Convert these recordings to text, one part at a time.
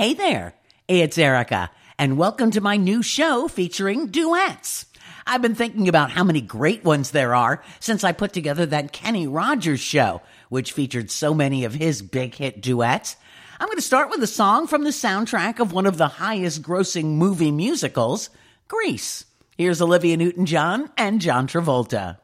Hey there, it's Erica, and welcome to my new show featuring duets. I've been thinking about how many great ones there are since I put together that Kenny Rogers show, which featured so many of his big hit duets. I'm going to start with a song from the soundtrack of one of the highest grossing movie musicals, Grease. Here's Olivia Newton John and John Travolta.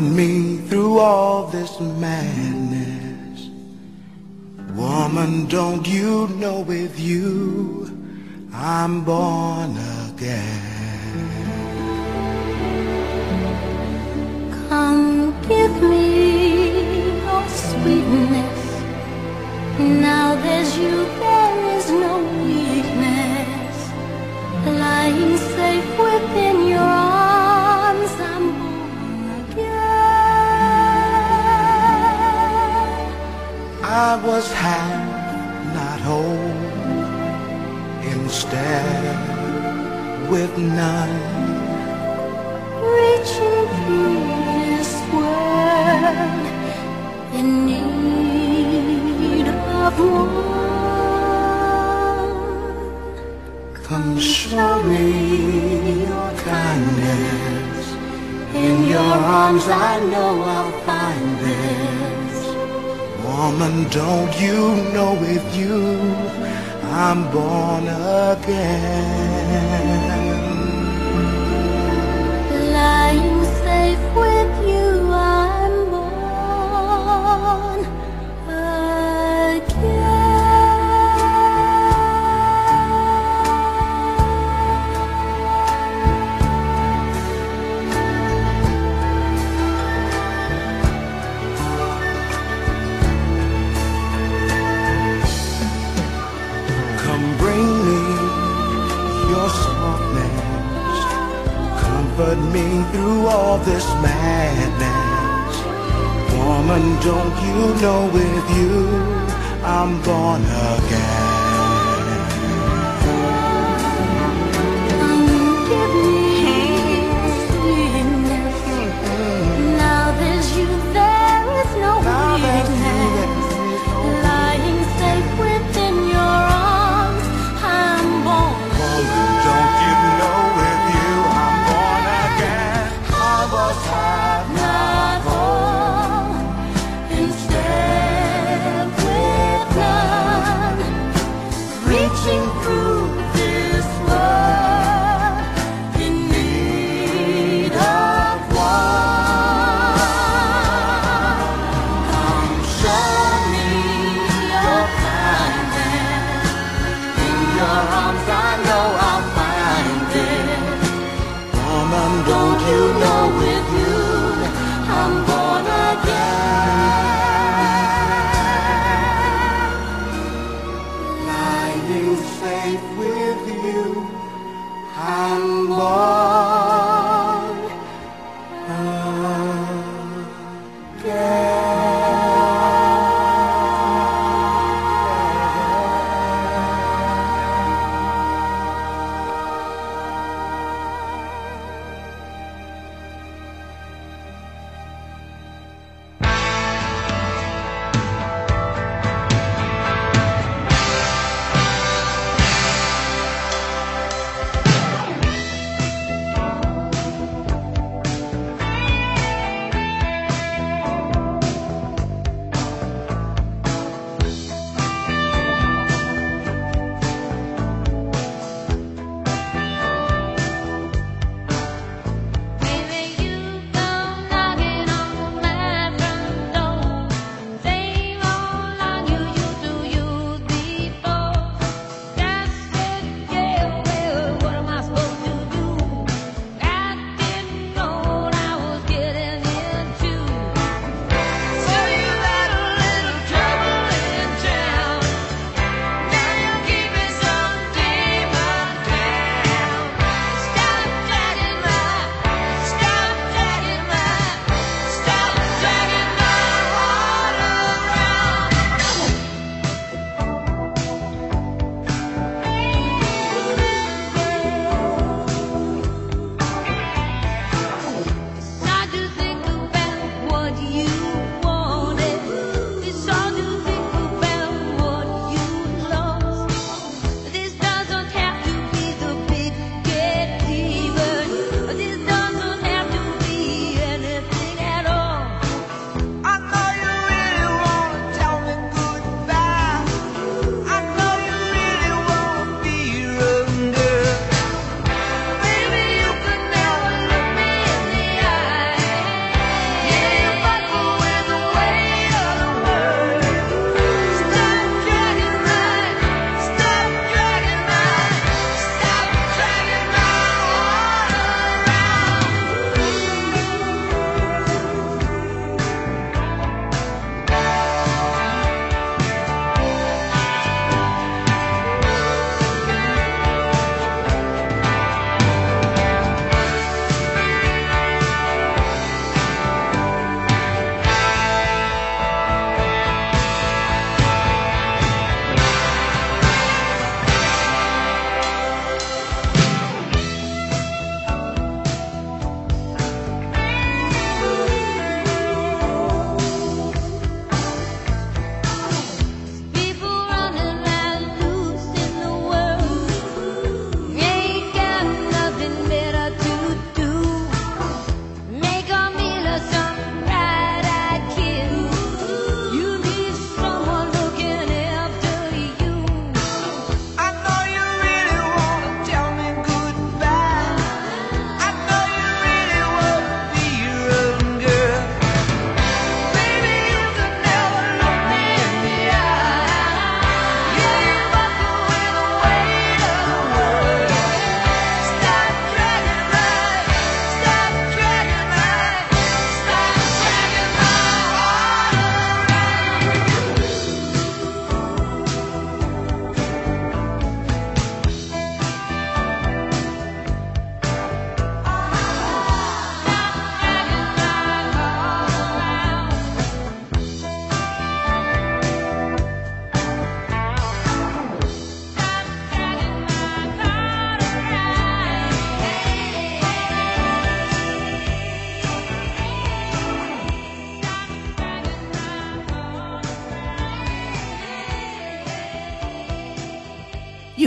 me through all this madness. Woman, don't you know with you I'm born.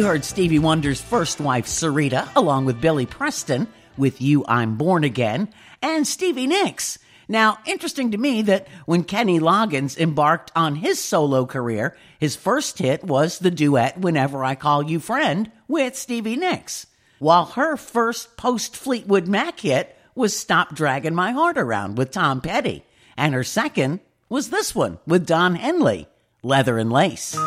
heard Stevie Wonder's first wife, Syreeta, along with Billy Preston, with You I'm Born Again, and Stevie Nicks. Now, interesting to me that when Kenny Loggins embarked on his solo career, his first hit was the duet Whenever I Call You Friend with Stevie Nicks, while her first post Fleetwood Mac hit was Stop Dragging My Heart Around with Tom Petty, and her second was this one with Don Henley, Leather and Lace.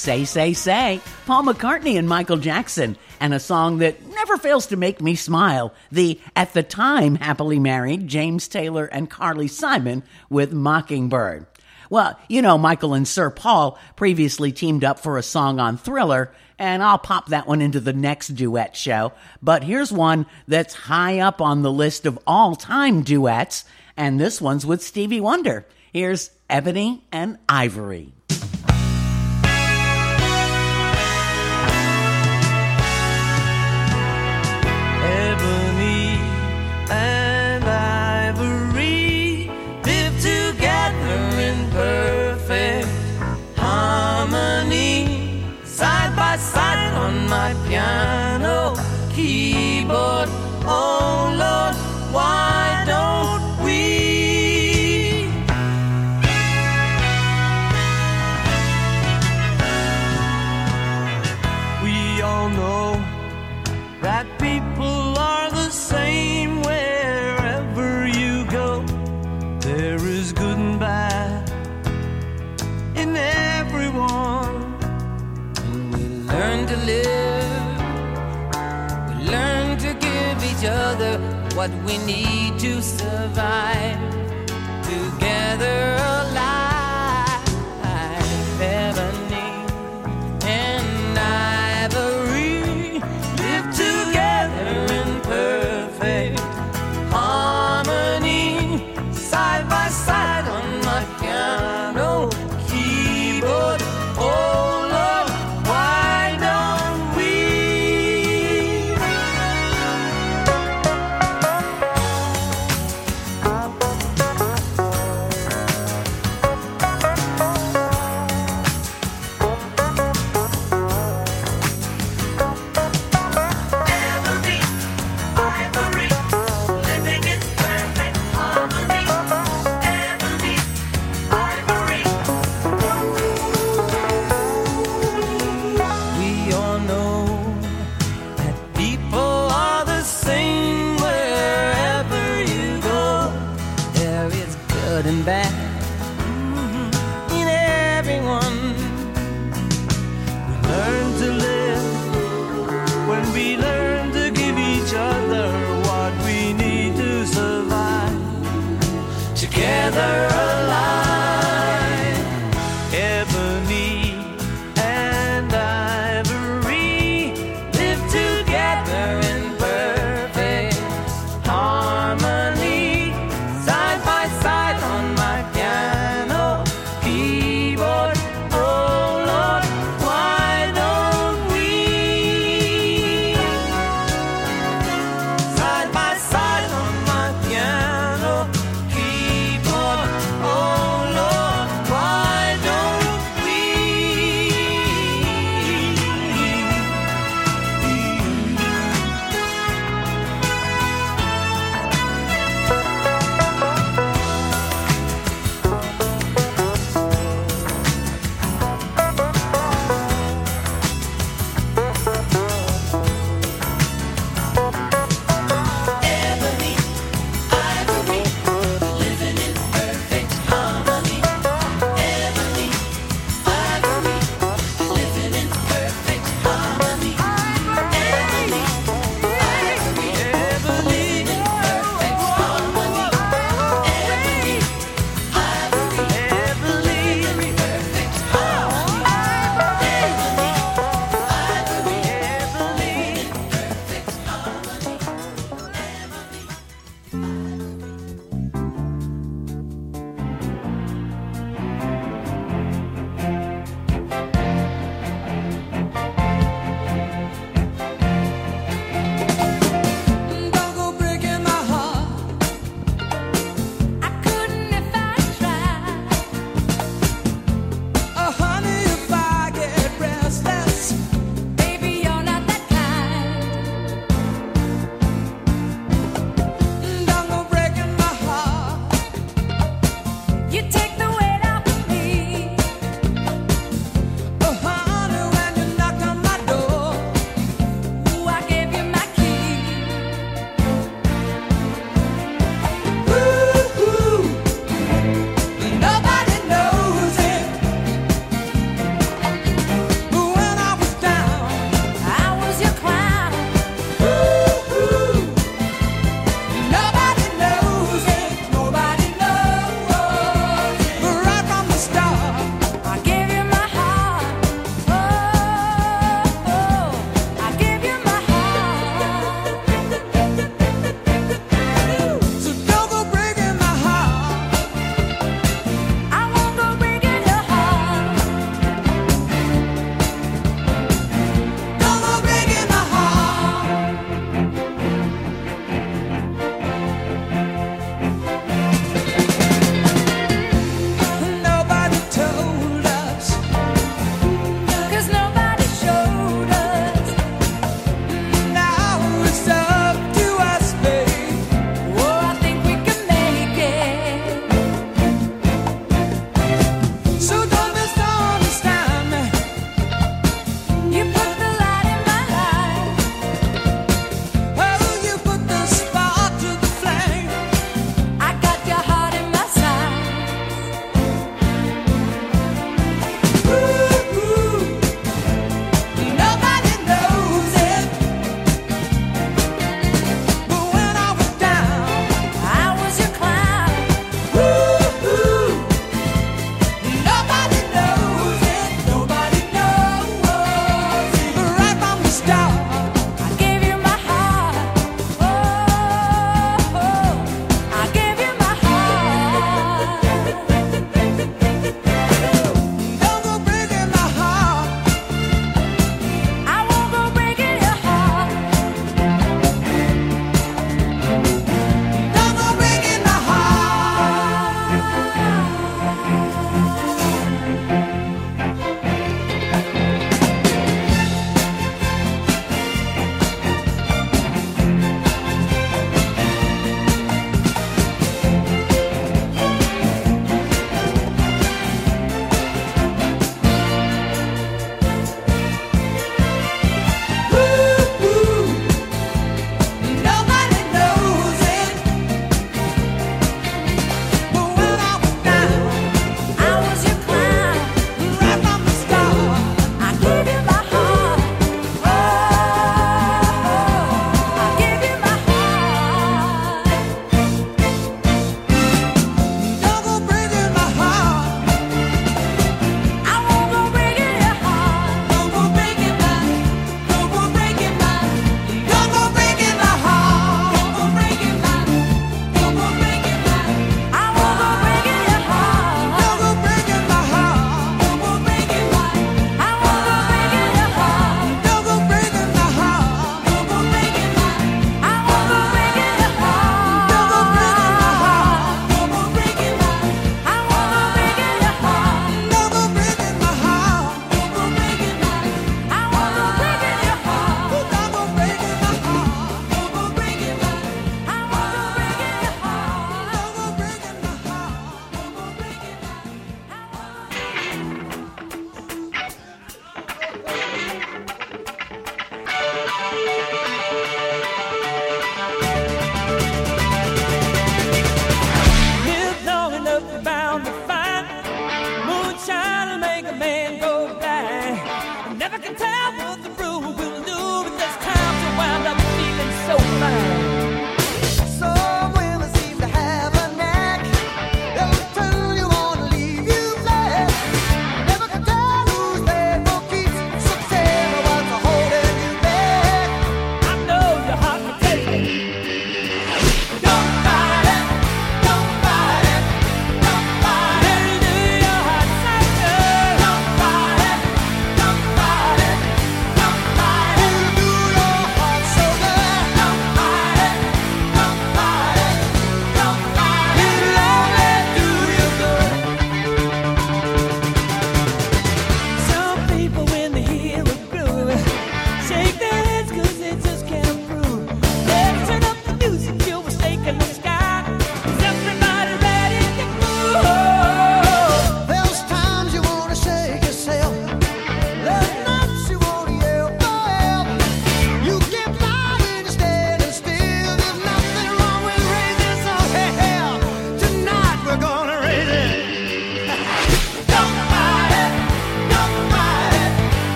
Say, Say, Say, Paul McCartney and Michael Jackson, and a song that never fails to make me smile the, at the time, happily married James Taylor and Carly Simon with Mockingbird. Well, you know, Michael and Sir Paul previously teamed up for a song on Thriller, and I'll pop that one into the next duet show. But here's one that's high up on the list of all time duets, and this one's with Stevie Wonder. Here's Ebony and Ivory. Keyboard. Oh Lord, why don't we? We all know that people what we need to survive. Together alive.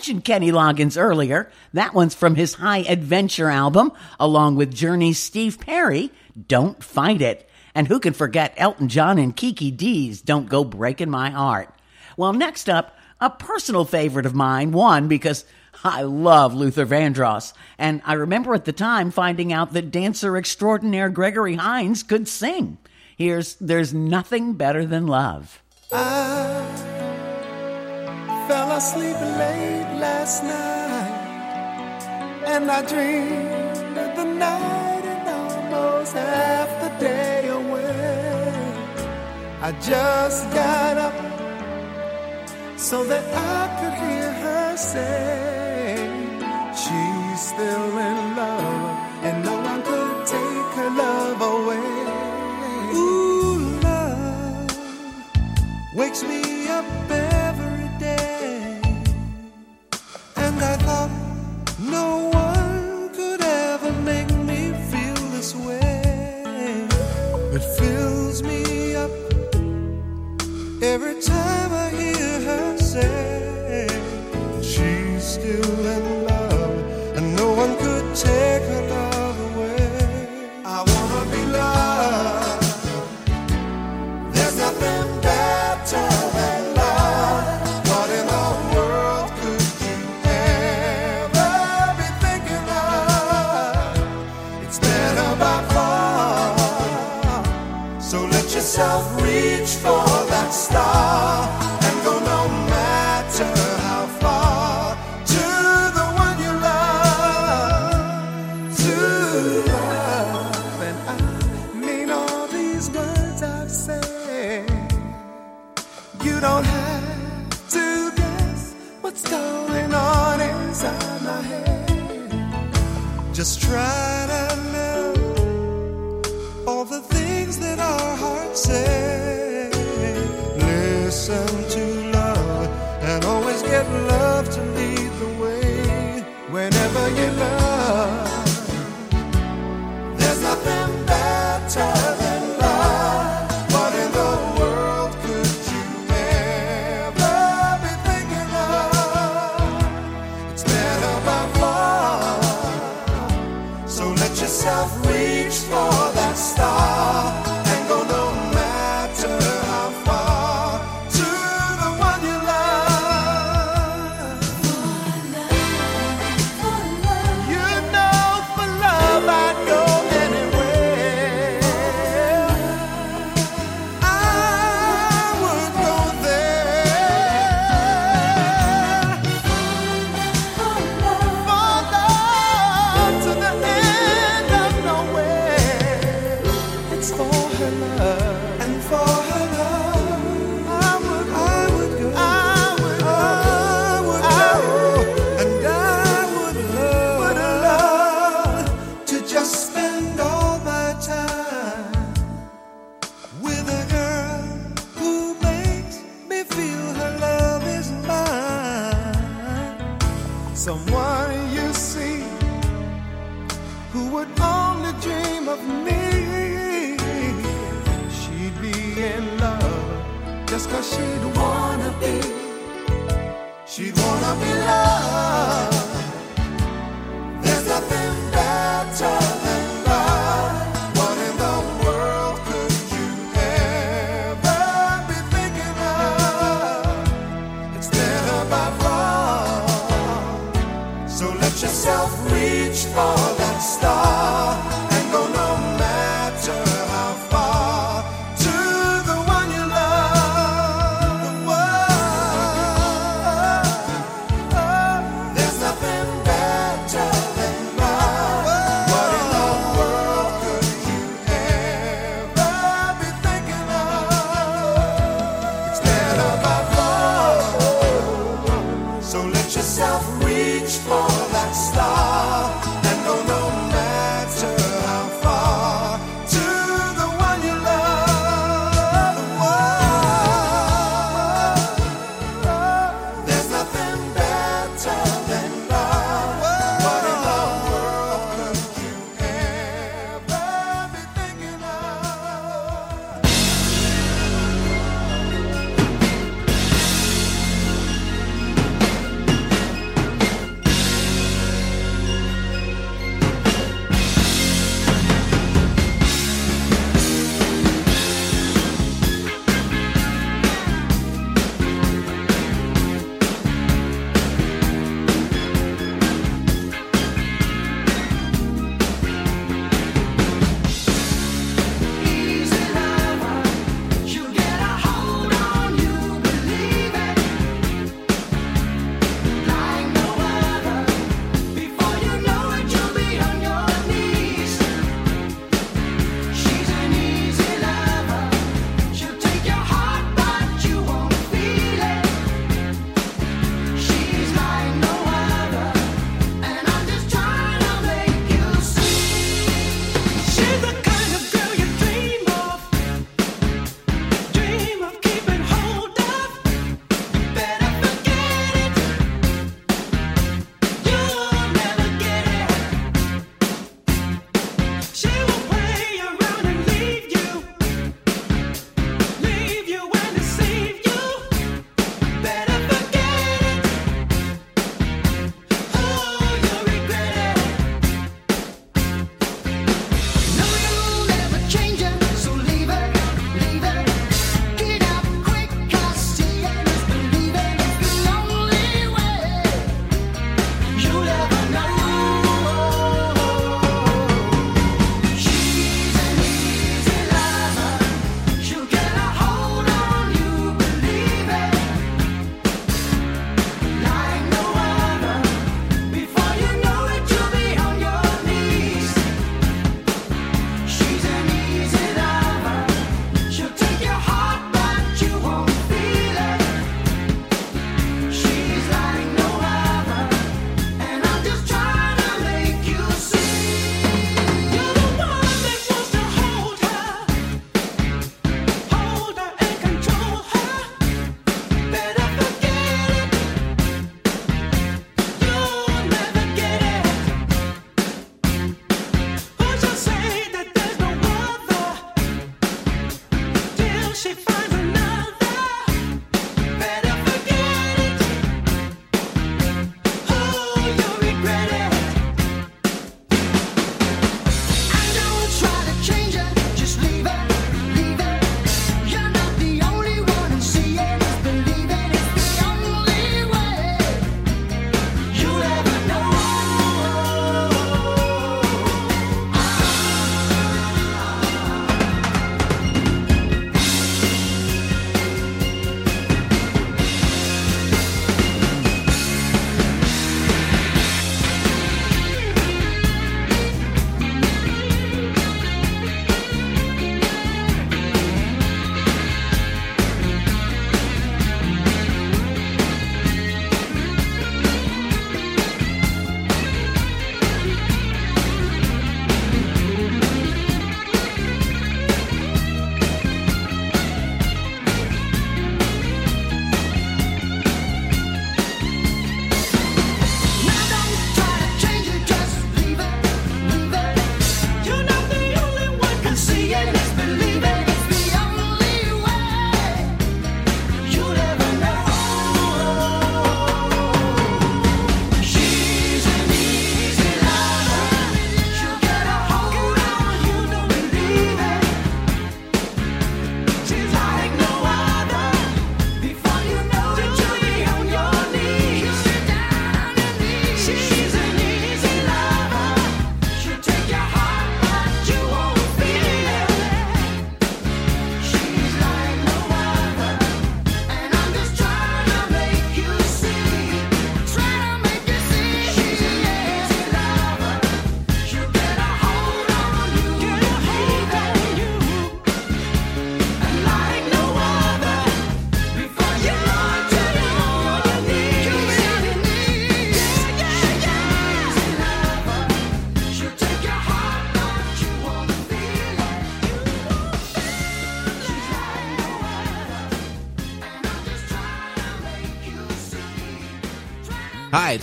Mentioned Kenny Loggins earlier. That one's from his High Adventure album, along with Journey's Steve Perry, Don't Fight It. And who can forget Elton John and Kiki Dee's Don't Go Breaking My Heart? Well, next up, a personal favorite of mine, one because I love Luther Vandross. And I remember at the time finding out that dancer extraordinaire Gregory Hines could sing. Here's There's Nothing Better Than Love. Asleep late last night and I dreamed of the night and almost half the day away. I just got up so that I could hear her say she's still in love and no one could take her love away. Ooh, love wakes me up no one could ever make me feel this way. It fills me up every time I hear her say she's still in love and no one could take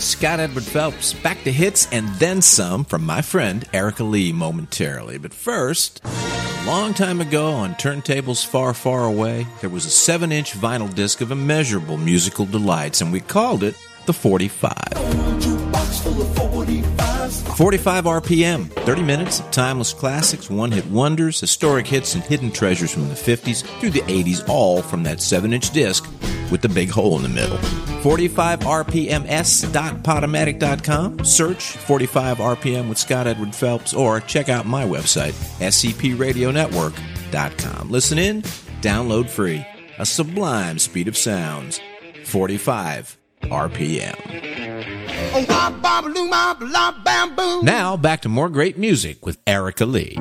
Scott Edward Phelps. Back to hits and then some from my friend Erica Lee momentarily. But first, a long time ago on turntables far, far away, there was a 7 inch vinyl disc of immeasurable musical delights, and we called it the 45. 45 RPM, 30 minutes of timeless classics, one hit wonders, historic hits, and hidden treasures from the 50s through the 80s, all from that 7 inch disc with the big hole in the middle. 45rpms.podomatic.com. Search 45 RPM with Scott Edward Phelps or check out my website, scpradionetwork.com. Listen in, download free. A sublime speed of sounds. 45 RPM. Now back to more great music with Erica Lee.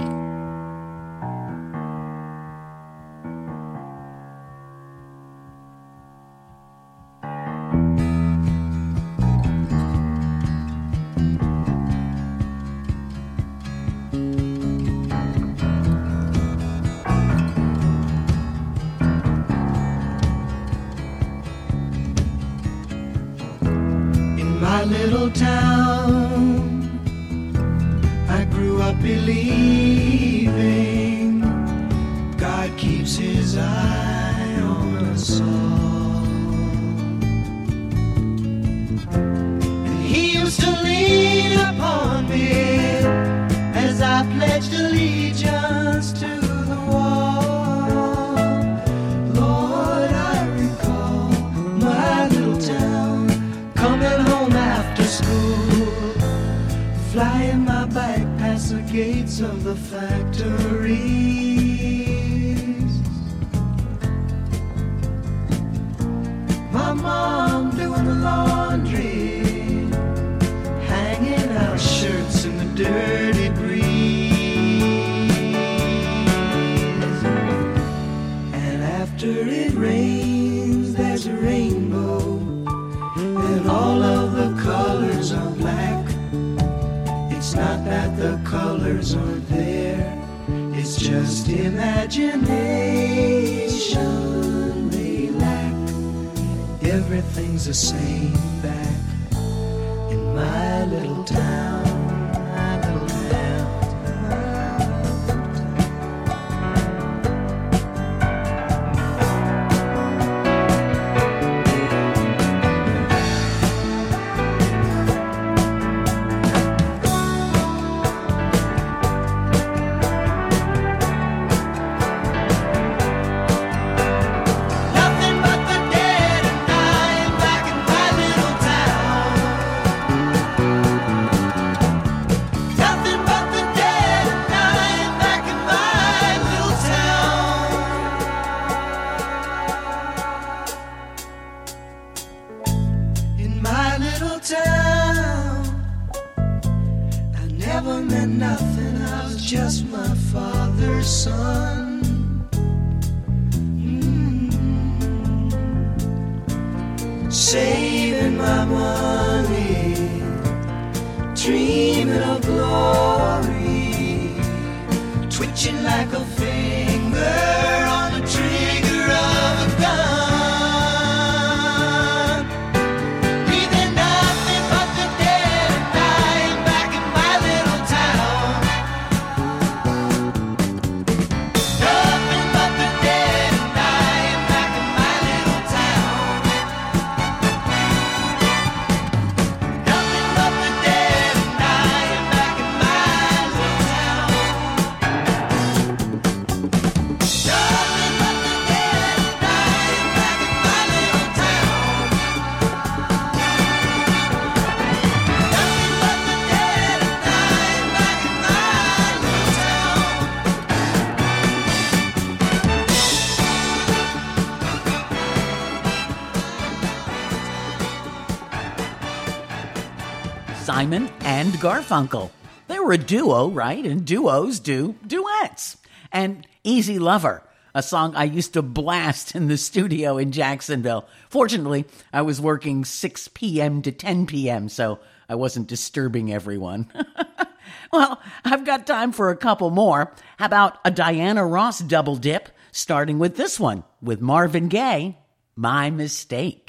Everything's the same back in my little town. Garfunkel. They were a duo, right? And duos do duets. And Easy Lover, a song I used to blast in the studio in Jacksonville. Fortunately, I was working 6 p.m. to 10 p.m., so I wasn't disturbing everyone. well, I've got time for a couple more. How about a Diana Ross double dip, starting with this one with Marvin Gaye, My Mistake.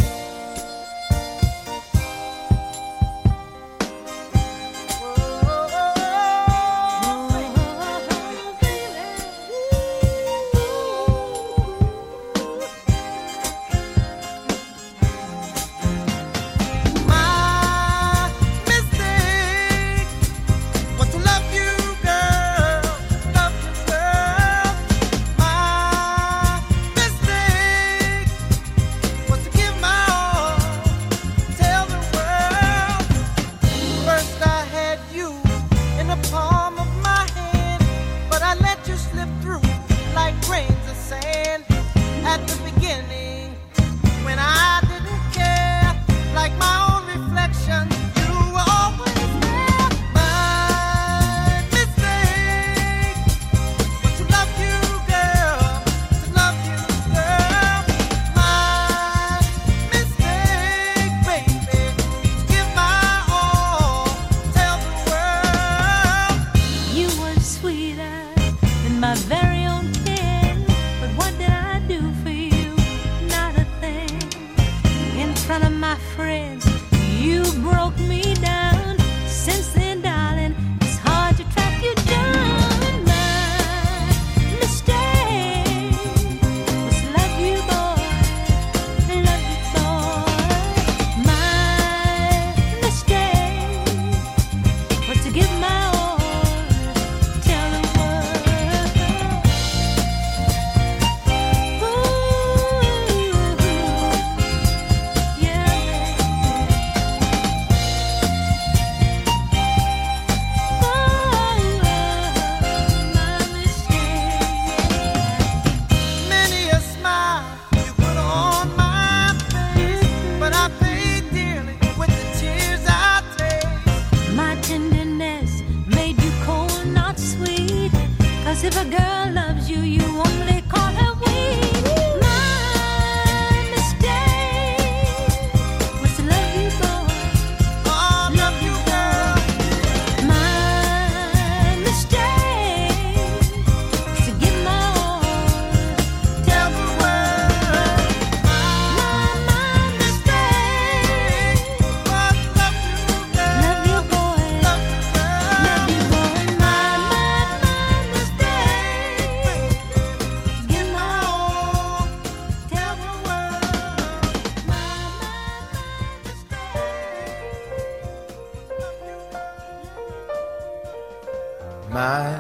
my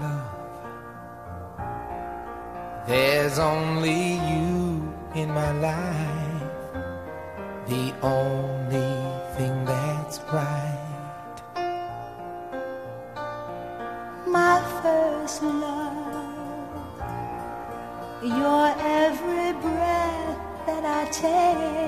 love. There's only you in my life, the only thing that's right. My first love, your every breath that I take.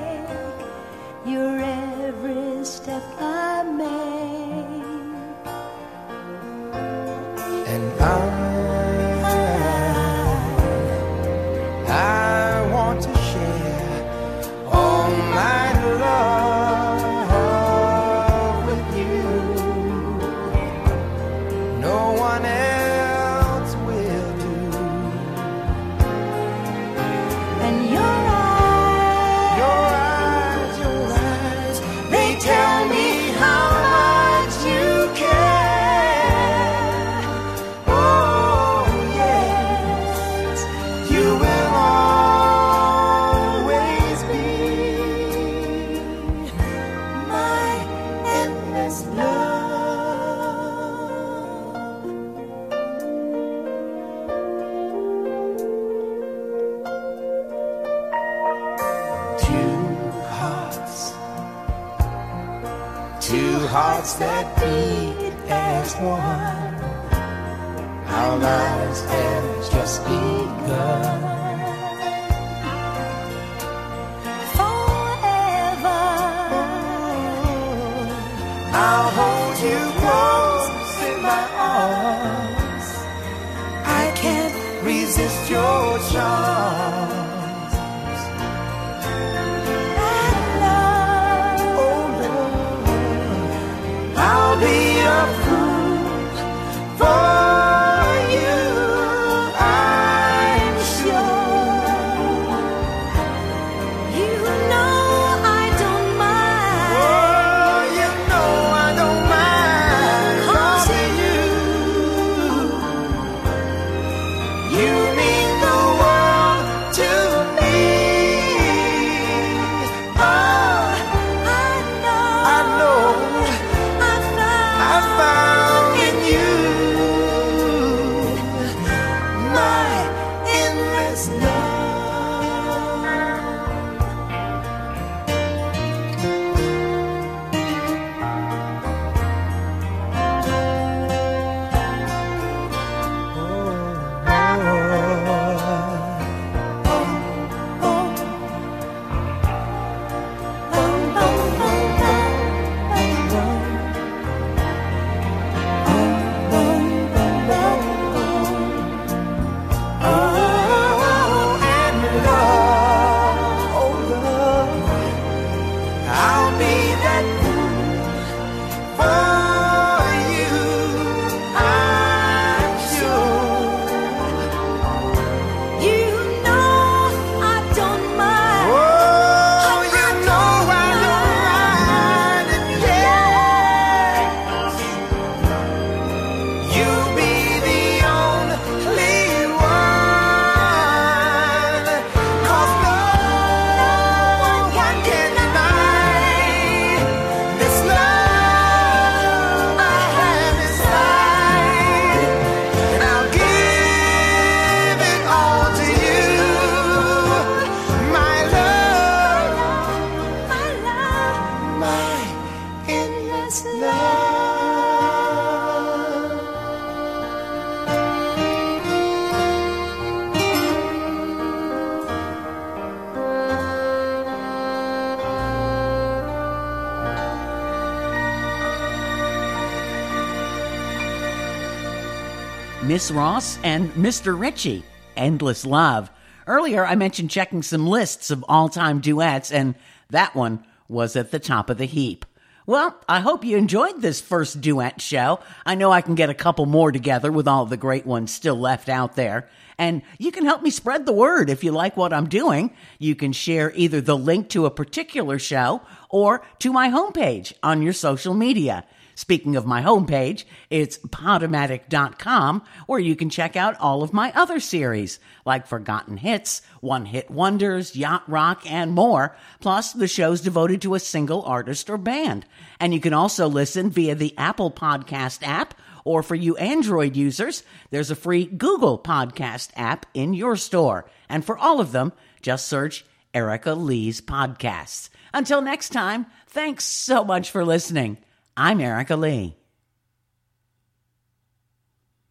cause I can't resist your charm. Ross and Mr. Richie, Endless Love. Earlier, I mentioned checking some lists of all time duets, and that one was at the top of the heap. Well, I hope you enjoyed this first duet show. I know I can get a couple more together with all the great ones still left out there. And you can help me spread the word if you like what I'm doing. You can share either the link to a particular show or to my homepage on your social media. Speaking of my homepage, it's podomatic.com where you can check out all of my other series like Forgotten Hits, One Hit Wonders, Yacht Rock, and more, plus the shows devoted to a single artist or band. And you can also listen via the Apple Podcast app or for you Android users, there's a free Google Podcast app in your store. And for all of them, just search Erica Lee's Podcasts. Until next time, thanks so much for listening. I'm Erica Lee.